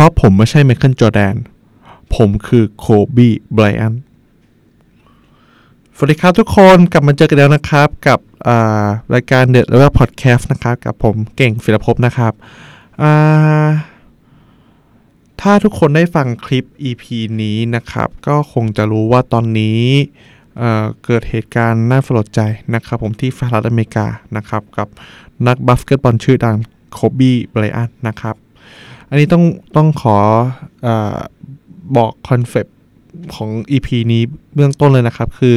ราะผมไม่ใช่ไมเคิลจอแดน ผมคือโคบีไบรอันสวัสดีครับทุกคนกลับมาเจอกันแล้วนะครับ กับรายการเด็ดแล้วก็พอดแคสต์นะครับ กับผมเก่งศิลภพนะครับถ้าทุกคนได้ฟังคลิป EP นี้นะครับ ก็คงจะรู้ว่าตอนนี้เเกิดเหตุการณ์น่าสลดใจนะครับ ผมที่สหรัฐอเมริกานะครับ กับนักบาสเกตบอลชื่อดังโคบีไบรอันนะครับ อันนี้ต้องต้องขออบอก concept ของ EP นี้เบื้องต้นเลยนะครับ คือ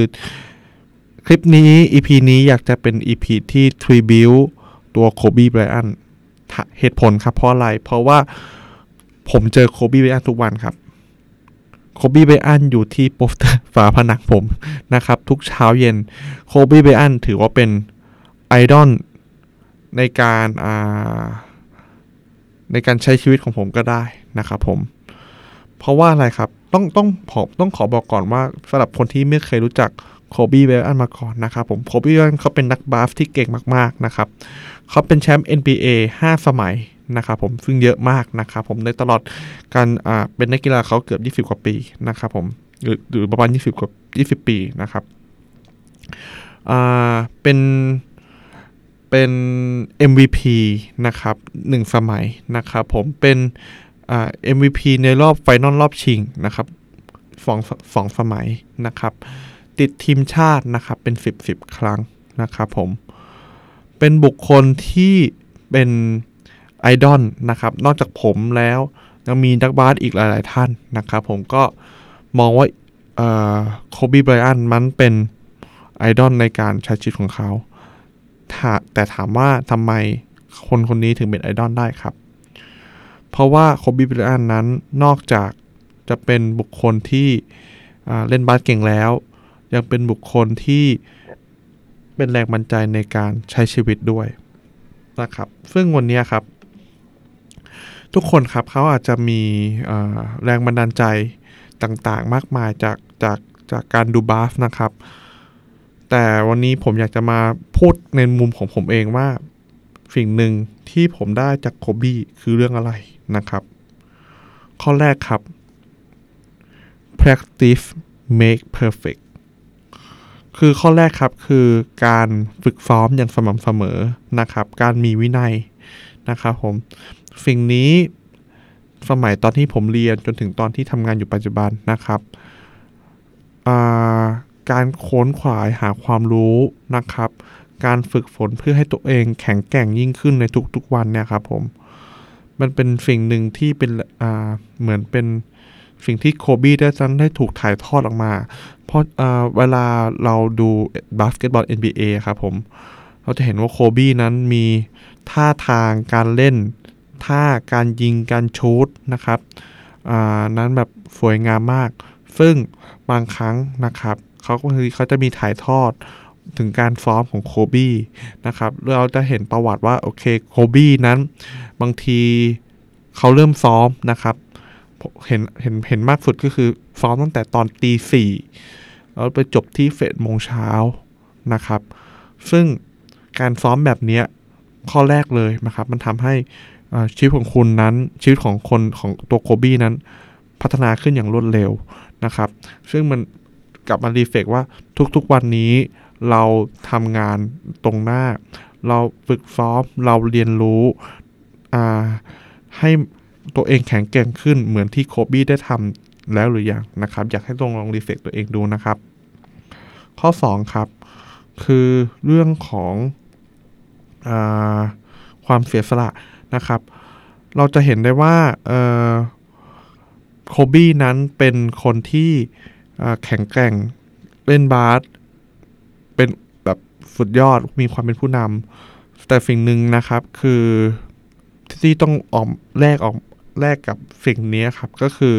คลิปนี้ EP นี้อยากจะเป็น EP ที่ tribute ตัวโคบีไบรอันเหตุผลครับเพราะอะไร เพราะว่าผมเจอโคบีไบรอันทุกวันครับโคบีไบรอันอยู่ที่โปสเตอร์ฝาผนังผมนะครับ ทุกเช้าเย็นโคบีไบรอันถือว่าเป็นไอดอลในการอ่า ในการใช้ชีวิตของผมก็ได้นะครับผม เพราะว่าอะไรครับ ต้องต้องผมต้องขอบอกก่อนว่าสำหรับคนที่ไม่เคยรู้จักโคบีเบรอันมาก่อนนะครับผมโคบีเบรอันเขาเป็นนักบาสที่เก่งมากๆนะครับเขาเป็นแชมป์ NBA 5 สมัยนะครับผมซึ่งเยอะมากนะครับผมในตลอดการอ่าเป็นนักกีฬาเขาเกือบ 20 กว่าปีนะครับผมหรือหรือประมาณ 20 กว่า 20 ปีนะครับอ่าเป็น เป็น MVP นะครับหนึ่งสมัยนะครับผมเป็นอ่า MVP ในรอบไฟนอลรอบชิงนะครับสองสองสมัยนะครับ ติดทีมชาตินะครับเป็น 10 10 ครั้งนะครับผม เป็นบุคคลที่เป็นไอดอลนะครับ นอกจากผมแล้วยังมีนักบาสอีกหลาย ๆ ท่านนะครับ ผมก็มองว่าโคบีไบรอันมันเป็นไอดอลในการใช้ชีวิตของเขา แต่ถามว่าทำไมคนคนนี้ถึงเป็นไอดอลได้ครับ เพราะว่าโคบีไบรอันนั้นนอกจากจะเป็นบุคคลที่เล่นบาสเก่งแล้ว ยังเป็นบุคคลที่เป็นแรงบันใจในการใช้ชีวิตด้วยนะครับ ซึ่งวันนี้ครับ ทุกคนครับเขาอาจจะมีแรงบันดาลใจต่างๆ มากมายจากจากจากการดูบาฟนะครับ แต่วันนี้ผมอยากจะมาพูดในมุมของผมเองว่า สิ่งหนึ่งที่ผมได้จากโคบี้คือเรื่องอะไรนะครับ ข้อแรกครับ practice make perfect คือข้อแรกครับคือการฝึกซ้อมอย่างสม่ำเสมอนะครับ การมีวินัยนะครับผมสิ่งนี้สมัยตอนที่ผมเรียนจนถึงตอนที่ทำงานอยู่ปัจจุบันนะครับ การค้นขวายหาความรู้นะครับ การฝึกฝนเพื่อให้ตัวเองแข็งแกร่งยิ่งขึ้นในทุกๆวันเนี่ยครับผมมันเป็นสิ่งหนึ่งที่เป็นเหมือนเป็นสิ่งที่โคบี้ได้ั้นได้ถูกถ่ายทอดออกมา เพราะเวลาเราดูบาสเกตบอล NBA ครับผม เราจะเห็นว่าโคบี้นั้นมีท่าทางการเล่น ท่าการยิงการ shoot นะครับนั้นแบบสวยงามมาก ซึ่งบางครั้งนะครับ เขาก็คือเขาจะมีถ่ายทอดถึงการซ้อมของโคบี้นะครับเราจะเห็นประวัติว่า โอเคโคบี้นั้น บางทีเขาเริ่มซ้อมนะครับเห็นเห็นเห็นมากสุดก็คือซ้อมตั้งแต่ตอนตีสี่แล้วไปจบที่เฟดโมงเช้านะครับ ซึ่งการซ้อมแบบนี้ข้อแรกเลยนะครับ มันทำให้ชีวิตของคุณนั้นชีวิตของคนของตัวโคบี้นั้น พัฒนาขึ้นอย่างรวดเร็วนะครับ ซึ่งมัน กลับมารีเฟกว่าทุกๆวันนี้เราทำงานตรงหน้า เราฝึกซ้อมเราเรียนรู้ให้ตัวเองแข็งแกร่งขึ้นเหมือนที่โคบี้ได้ทำแล้วหรือยังนะครับ อยากให้ลองลองรีเฟกตัวเองดูนะครับ ข้อ 2 ครับ คือเรื่องของอความเสียสละนะครับ เราจะเห็นได้ว่าโคบี้นั้นเป็นคนที่ แข็งแกร่งเล่นบาสเป็นแบบสุดยอดมีความเป็นผู้นำแต่สิ่งหนึ่งนะครับคือที่ต้องออกแลกออกแลกกับสิ่งนี้ครับก็คือ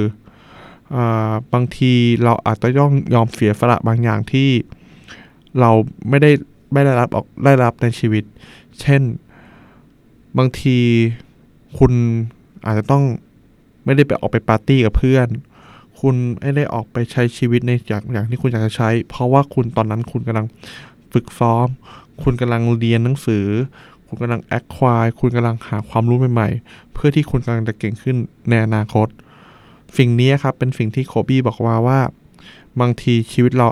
บางทีเราอาจจะย่องยอมเสียสละบางอย่างที่เราไม่ได้ไม่ได้รับออกได้รับในชีวิต เช่น บางทีคุณอาจจะต้องไม่ได้ไปออกไปปาร์ตี้กับเพื่อน คุณไม่ได้ออกไปใช้ชีวิตในอย่างอย่างที่คุณอยากจะใช้ เพราะว่าคุณตอนนั้นคุณกำลังฝึกซ้อม คุณกำลังเรียนหนังสือ คุณกำลังแอคควายคุณกำลังหาความรู้ใหม่ๆ เพื่อที่คุณกำลังจะเก่งขึ้นในอนาคต สิ่งนี้ครับเป็นสิ่งที่โคบี้บอกว่าว่า บางทีชีวิตเรา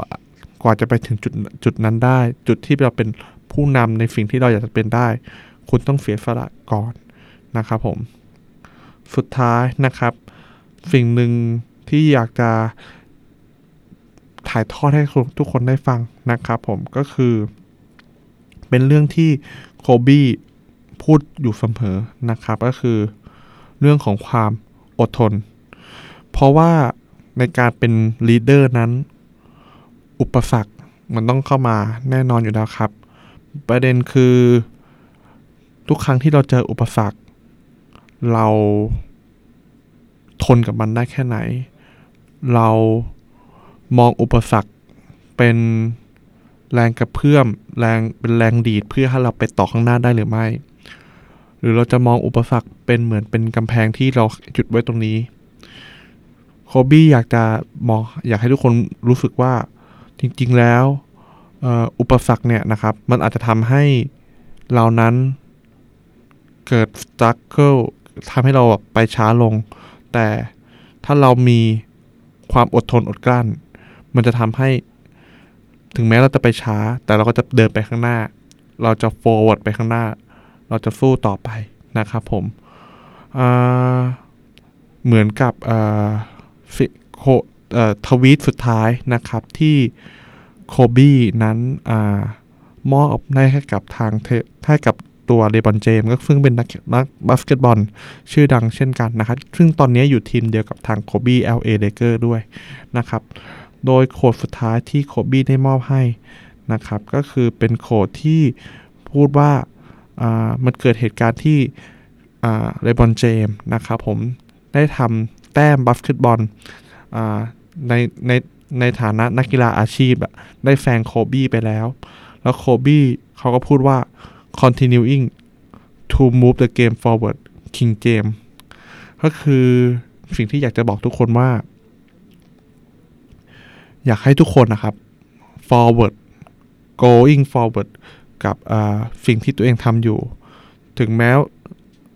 กว่าจะไปถึงจุดจุดนั้นได้ จุดที่เราเป็นผู้นำในสิ่งที่เราอยากจะเป็นได้ คุณต้องเสียสละก่อนนะครับผม สุดท้ายนะครับ สิ่งหนึ่ง ที่อยากจะถ่ายทอดให้ทุกคนได้ฟังนะครับผมก็คือ เป็นเรื่องที่โคบี้พูดอยู่เสมอนะครับ ก็คือเรื่องของความอดทน เพราะว่าในการเป็นลีดเดอร์นั้น อุปสรรคมันต้องเข้ามาแน่นอนอยู่แล้วครับ ประเด็นคือทุกครั้งที่เราเจออุปสรรค เราทนกับมันได้แค่ไหน เรามองอุปสรรคเป็นแรงกระเพื่อมแรงเป็นแรงดีดเพื่อให้เราไปต่อข้างหน้าได้หรือไม่ หรือเราจะมองอุปสรรคเป็นเหมือนเป็นกำแพงที่เราหยุดไว้ตรงนี้โคบี้อยากจะมองอยากให้ทุกคนรู้สึกว่าจริงๆแล้วอุปสรรคเนี่ยนะครับ มันอาจจะทำให้เรานั้นเกิดสตั๊กเกิลทำให้เราไปช้าลง แต่ถ้าเรามี ความอดทนอดกลั้น มันจะทำให้ถึงแม้เราจะไปช้า แต่เราก็จะเดินไปข้างหน้า เราจะ forward ไปข้างหน้า เราจะสู้ต่อไปนะครับผมเหมือนกับ quote ทวีตสุดท้ายนะครับที่โคบี้นั้นอมอบให้กับทางให้กับ ตัว LeBron James ก็ซึ่งเป็นนักนักบาสเกตบอล ชื่อดังเช่นกันนะครับ ซึ่งตอนนี้อยู่ทีมเดียวกับทางโคบี้ LA Lakers ด้วยนะครับ โดย quote สุดท้ายที่โคบี้ได้มอบให้นะครับ ก็คือเป็น quote ที่พูดว่ามันเกิดเหตุการณ์ที่เรบอนเจมนะครับผมได้ทำแต้มบาสเกตบอลในในในฐานะนักกีฬาอาชีพได้แซงโคบี้ไปแล้ว แล้วโคบี้เขาก็พูดว่า continuing to move the game forward King James ก็คือสิ่งที่อยากจะบอกทุกคนว่า อยากให้ทุกคนนะครับ forward going forward กับสิ่งที่ตัวเองทำอยู่ ถึงแม้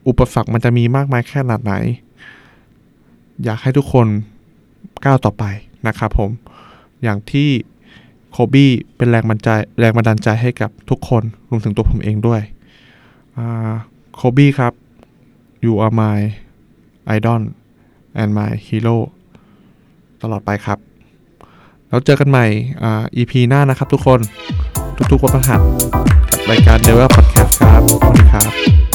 อุปสรรคมันจะมีมากมายแค่ไหน อยากให้ทุกคนก้าวต่อไปนะครับผม อย่างที่ โคบี้เป็นแรงบันดาลแรงบันดาลใจให้กับทุกคนรวมถึงตัวผมเองด้วยโคบี้ครับ you are my idol and my hero ตลอดไปครับ แล้วเจอกันใหม่ EP หน้านะครับทุกคน ทุกๆวันพฤหัสกับรายการ d e v e l Podcast ครับ สวัสดีครับ